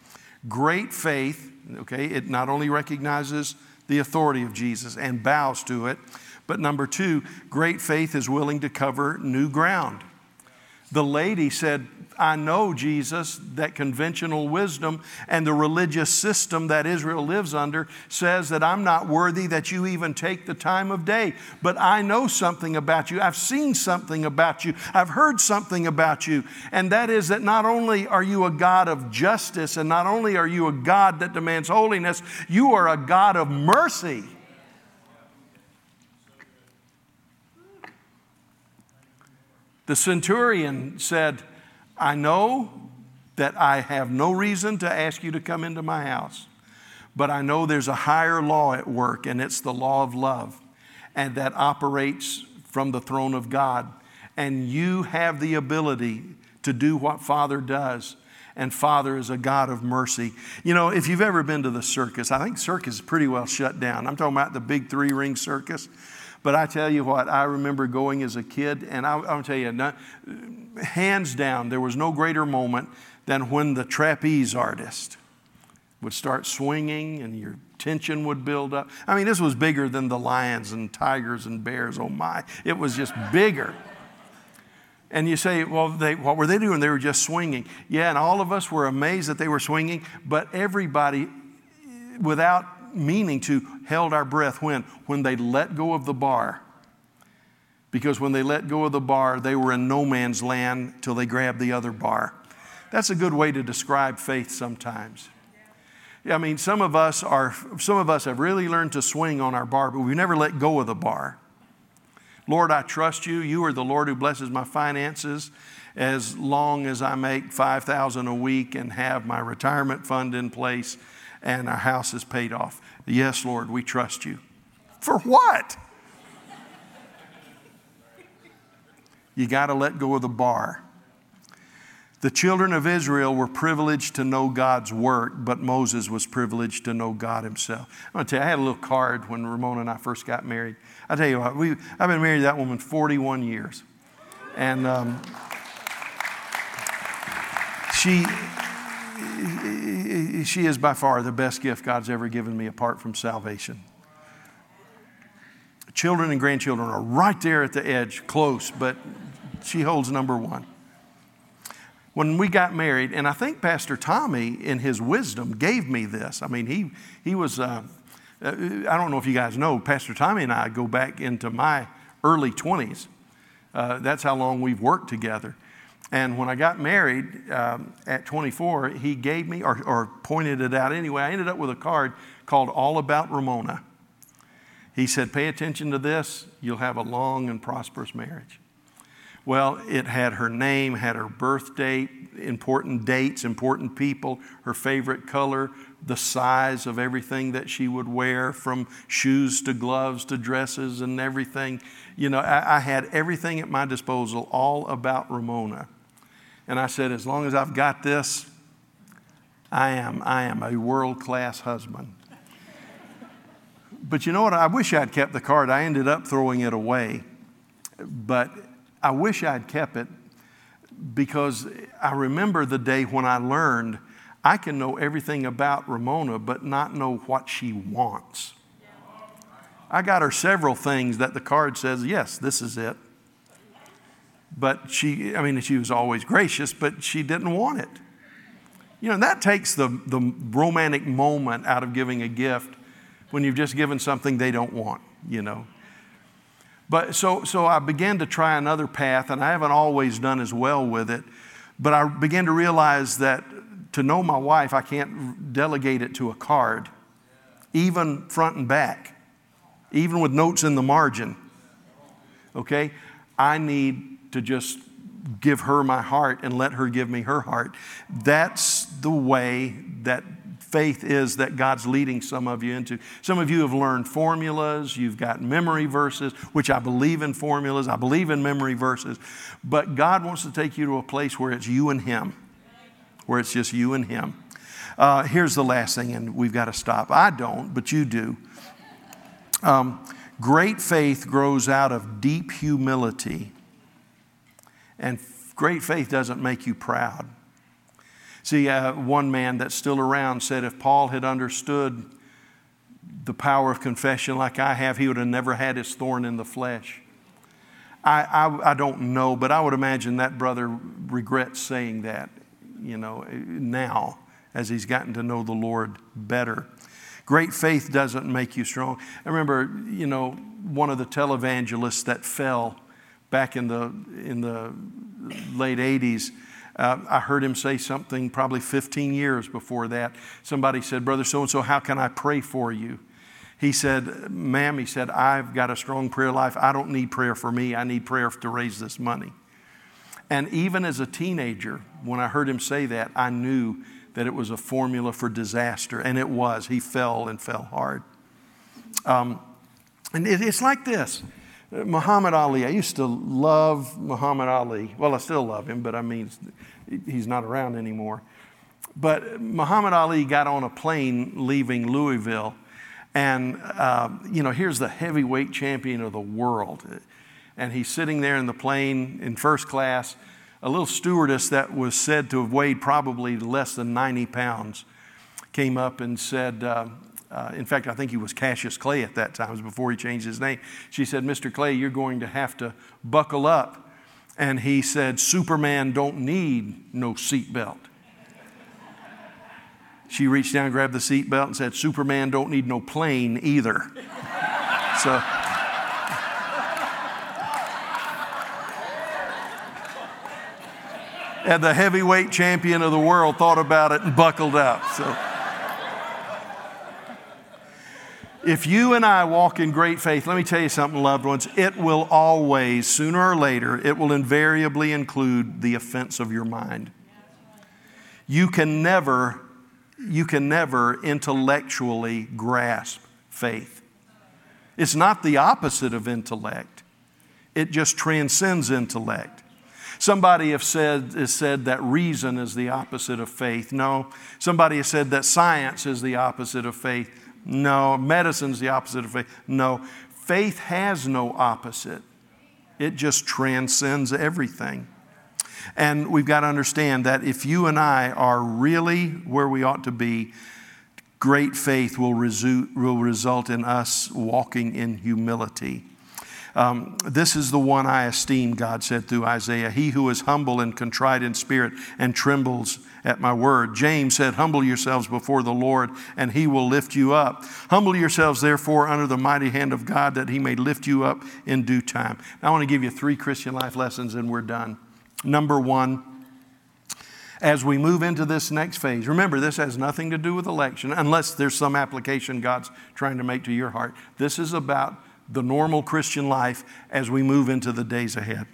Great faith, okay, it not only recognizes the authority of Jesus and bows to it, but number two, great faith is willing to cover new ground. The lady said, I know, Jesus, that conventional wisdom and the religious system that Israel lives under says that I'm not worthy that you even take the time of day. But I know something about you. I've seen something about you. I've heard something about you. And that is that not only are you a God of justice and not only are you a God that demands holiness, you are a God of mercy. The centurion said, I know that I have no reason to ask you to come into my house, but I know there's a higher law at work, and it's the law of love, and that operates from the throne of God. And you have the ability to do what Father does. And Father is a God of mercy. You know, if you've ever been to the circus, I think circus is pretty well shut down. I'm talking about the big three ring circus. But I tell you what, I remember going as a kid, and I, will tell you, not, hands down, there was no greater moment than when the trapeze artist would start swinging and your tension would build up. I mean, this was bigger than the lions and tigers and bears. Oh my, it was just bigger. And you say, well, they, what were they doing? They were just swinging. Yeah, and all of us were amazed that they were swinging, but everybody, without meaning to held our breath when? When they let go of the bar. Because when they let go of the bar, they were in no man's land till they grabbed the other bar. That's a good way to describe faith sometimes. I mean, some of us are, some of us have really learned to swing on our bar, but we've never let go of the bar. Lord, I trust you. You are the Lord who blesses my finances as long as I make 5000 a week and have my retirement fund in place and our house is paid off. Yes, Lord, we trust you. For what? You got to let go of the bar. The children of Israel were privileged to know God's work, but Moses was privileged to know God himself. I'm going to tell you, I had a little card when Ramona and I first got married. I tell you what, we, I've been married to that woman 41 years. And um, she, she is by far the best gift God's ever given me apart from salvation. Children and grandchildren are right there at the edge, close, but she holds number one. When we got married, and I think Pastor Tommy, in his wisdom, gave me this. I mean, he, he was, uh, uh I don't know if you guys know, Pastor Tommy and I go back into my early 20s. Uh, that's how long we've worked together. And when I got married um, at 24, he gave me, or, or pointed it out anyway, I ended up with a card called All About Ramona. He said, Pay attention to this, you'll have a long and prosperous marriage. Well, it had her name, had her birth date, important dates, important people, her favorite color, the size of everything that she would wear, from shoes to gloves to dresses and everything. You know, I, I had everything at my disposal, all about Ramona. And I said, as long as I've got this, I am, I am a world class husband. but you know what? I wish I'd kept the card. I ended up throwing it away. But I wish I'd kept it because I remember the day when I learned I can know everything about Ramona, but not know what she wants. I got her several things that the card says, yes, this is it. But she, I mean, she was always gracious, but she didn't want it. You know, And that takes the, the romantic moment out of giving a gift when you've just given something they don't want, you know. But so, so I began to try another path, and I haven't always done as well with it. But I began to realize that to know my wife, I can't delegate it to a card, even front and back, even with notes in the margin. Okay? I need to just give her my heart and let her give me her heart. That's the way that faith is that God's leading some of you into. Some of you have learned formulas, you've got memory verses, which I believe in formulas, I believe in memory verses, but God wants to take you to a place where it's you and Him where it's just you and Him. Uh, here's the last thing, and we've got to stop. I don't, but you do. Um, great faith grows out of deep humility, and great faith doesn't make you proud. See, uh, one man that's still around said if Paul had understood the power of confession like I have, he would have never had his thorn in the flesh. I, I, I don't know, but I would imagine that brother regrets saying that you know, now as he's gotten to know the Lord better. Great faith doesn't make you strong. I remember, you know, one of the televangelists that fell back in the, in the late 80s. Uh, I heard him say something probably 15 years before that. Somebody said, Brother so and so, how can I pray for you? He said, Ma'am, he said, I've got a strong prayer life. I don't need prayer for me. I need prayer to raise this money. And even as a teenager, when I heard him say that, I knew that it was a formula for disaster. And it was. He fell and fell hard. Um, and it, it's like this Muhammad Ali, I used to love Muhammad Ali. Well, I still love him, but I mean, he's not around anymore. But Muhammad Ali got on a plane leaving Louisville. And, uh, you know, here's the heavyweight champion of the world and he's sitting there in the plane in first class. A little stewardess that was said to have weighed probably less than 90 pounds came up and said, uh, uh, in fact, I think he was Cassius Clay at that time, before he changed his name. She said, Mr. Clay, you're going to have to buckle up. And he said, Superman don't need no seatbelt. She reached down, grabbed the seatbelt, and said, Superman don't need no plane either. so, and the heavyweight champion of the world thought about it and buckled up. So. If you and I walk in great faith, let me tell you something, loved ones, it will always, sooner or later, it will invariably include the offense of your mind. You can never, you can never intellectually grasp faith. It's not the opposite of intellect, it just transcends intellect. Somebody have said, has said that reason is the opposite of faith. No. Somebody has said that science is the opposite of faith. No. Medicine is the opposite of faith. No. Faith has no opposite, it just transcends everything. And we've got to understand that if you and I are really where we ought to be, great faith will, resu- will result in us walking in humility. Um, this is the one I esteem, God said through Isaiah. He who is humble and contrite in spirit and trembles at my word. James said, Humble yourselves before the Lord, and he will lift you up. Humble yourselves, therefore, under the mighty hand of God, that he may lift you up in due time. Now, I want to give you three Christian life lessons, and we're done. Number one, as we move into this next phase, remember, this has nothing to do with election, unless there's some application God's trying to make to your heart. This is about the normal Christian life as we move into the days ahead.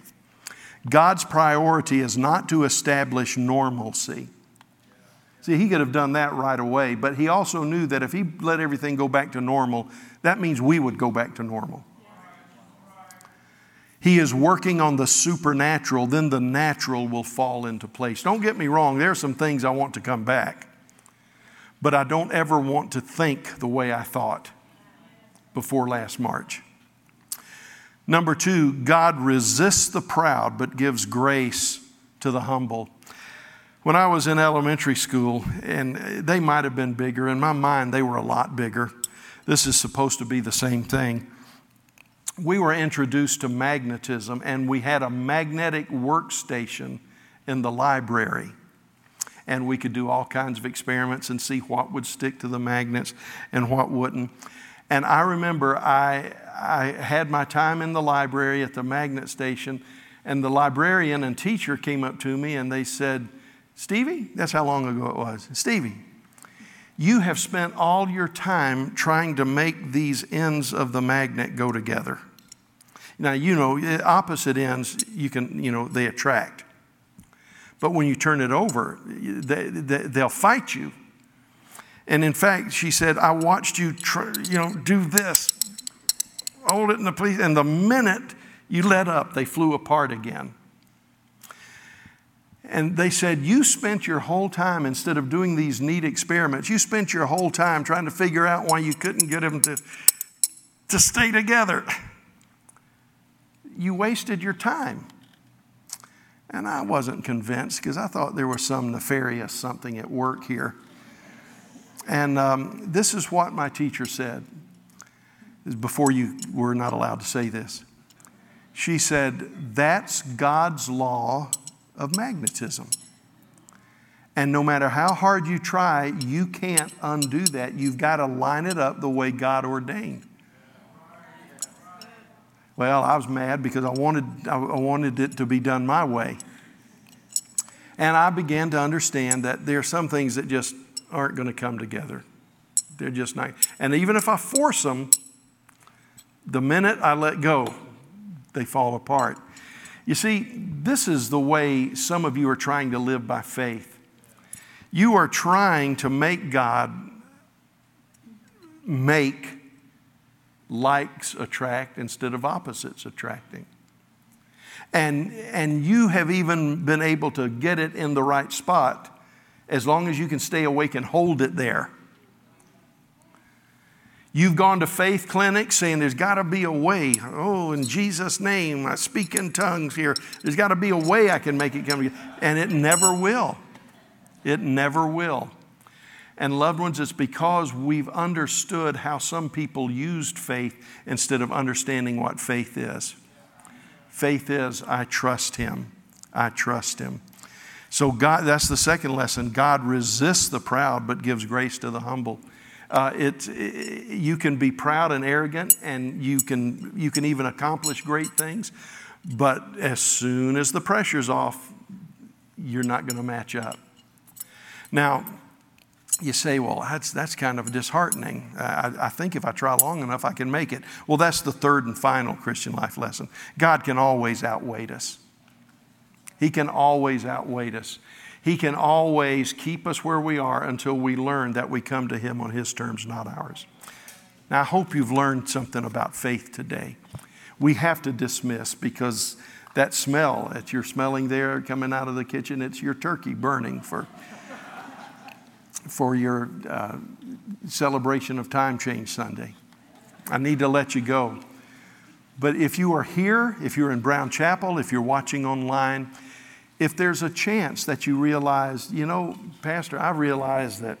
God's priority is not to establish normalcy. See, he could have done that right away, but he also knew that if he let everything go back to normal, that means we would go back to normal. He is working on the supernatural, then the natural will fall into place. Don't get me wrong, there are some things I want to come back, but I don't ever want to think the way I thought before last March. Number two, God resists the proud but gives grace to the humble. When I was in elementary school, and they might have been bigger, in my mind, they were a lot bigger. This is supposed to be the same thing. We were introduced to magnetism, and we had a magnetic workstation in the library. And we could do all kinds of experiments and see what would stick to the magnets and what wouldn't. And I remember I, I had my time in the library at the magnet station, and the librarian and teacher came up to me and they said, Stevie, that's how long ago it was. Stevie, you have spent all your time trying to make these ends of the magnet go together. Now, you know, eh, opposite ends, you can, you know, they attract. But when you turn it over, eh, they, they, they'll fight you. And in fact, she said, I watched you, try, you know, do this, hold it in the police, and the minute you let up, they flew apart again. And they said, You spent your whole time, instead of doing these neat experiments, you spent your whole time trying to figure out why you couldn't get them to, to stay together. You wasted your time. And I wasn't convinced because I thought there was some nefarious something at work here. And um, this is what my teacher said before you were not allowed to say this. She said, That's God's law of magnetism. And no matter how hard you try, you can't undo that. You've got to line it up the way God ordained. Well, I was mad because I wanted, I wanted it to be done my way. And I began to understand that there are some things that just aren't going to come together. They're just not. And even if I force them, the minute I let go, they fall apart. You see, this is the way some of you are trying to live by faith. You are trying to make God make likes attract instead of opposites attracting. And, and you have even been able to get it in the right spot as long as you can stay awake and hold it there. You've gone to faith clinics saying there's got to be a way. Oh, in Jesus' name, I speak in tongues here. There's got to be a way I can make it come. And it never will. It never will. And loved ones, it's because we've understood how some people used faith instead of understanding what faith is. Faith is, I trust Him. I trust Him. So, God, that's the second lesson. God resists the proud but gives grace to the humble. Uh, it, it, you can be proud and arrogant, and you can, you can even accomplish great things. But as soon as the pressure's off, you're not going to match up. Now, you say, well, that's, that's kind of disheartening. I, I, think if I try long enough, I can make it. Well, that's the third and final Christian life lesson. God can always outweigh us. He can always outweigh us. He can always keep us where we are until we learn that we come to Him on His terms, not ours. Now, I hope you've learned something about faith today. We have to dismiss because that smell that you're smelling there coming out of the kitchen, it's your turkey burning for, for your uh, celebration of Time Change Sunday. I need to let you go. But if you are here, if you're in Brown Chapel, if you're watching online, if there's a chance that you realize, you know, Pastor, I realize that,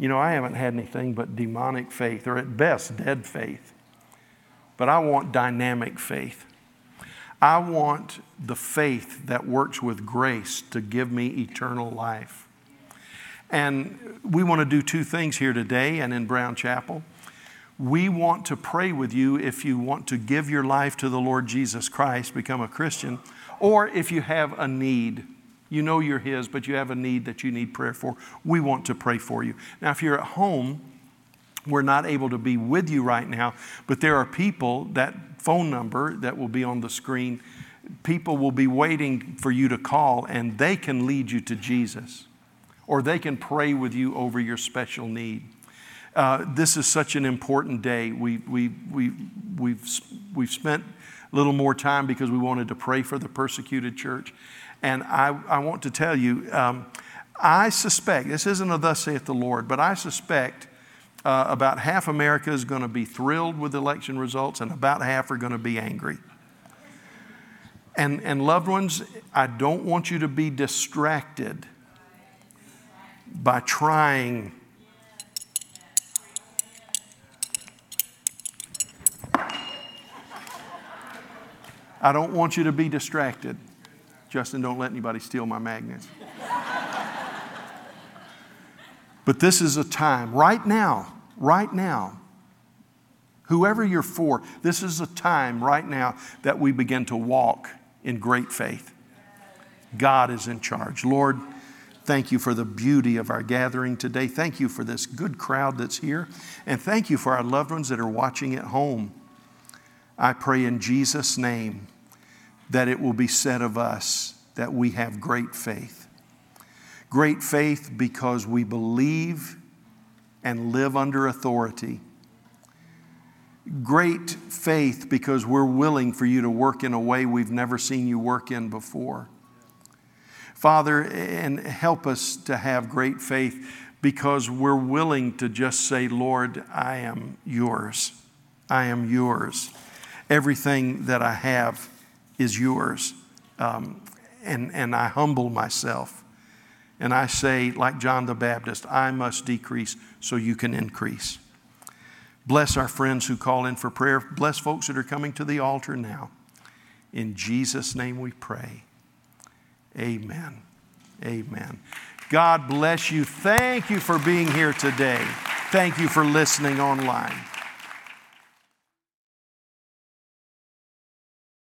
you know, I haven't had anything but demonic faith, or at best, dead faith. But I want dynamic faith. I want the faith that works with grace to give me eternal life. And we want to do two things here today and in Brown Chapel. We want to pray with you if you want to give your life to the Lord Jesus Christ, become a Christian. Or if you have a need, you know you're His, but you have a need that you need prayer for, we want to pray for you. Now, if you're at home, we're not able to be with you right now, but there are people, that phone number that will be on the screen, people will be waiting for you to call and they can lead you to Jesus or they can pray with you over your special need. Uh, this is such an important day. We, we, we, we've, we've spent little more time because we wanted to pray for the persecuted church. And I, I want to tell you, um, I suspect, this isn't a thus saith the Lord, but I suspect uh, about half America is going to be thrilled with election results and about half are going to be angry. And, and loved ones, I don't want you to be distracted by trying I don't want you to be distracted. Justin, don't let anybody steal my magnets. but this is a time, right now, right now, whoever you're for, this is a time right now that we begin to walk in great faith. God is in charge. Lord, thank you for the beauty of our gathering today. Thank you for this good crowd that's here. And thank you for our loved ones that are watching at home. I pray in Jesus' name that it will be said of us that we have great faith. Great faith because we believe and live under authority. Great faith because we're willing for you to work in a way we've never seen you work in before. Father, and help us to have great faith because we're willing to just say, Lord, I am yours. I am yours. Everything that I have is yours. Um, and, and I humble myself. And I say, like John the Baptist, I must decrease so you can increase. Bless our friends who call in for prayer. Bless folks that are coming to the altar now. In Jesus' name we pray. Amen. Amen. God bless you. Thank you for being here today. Thank you for listening online.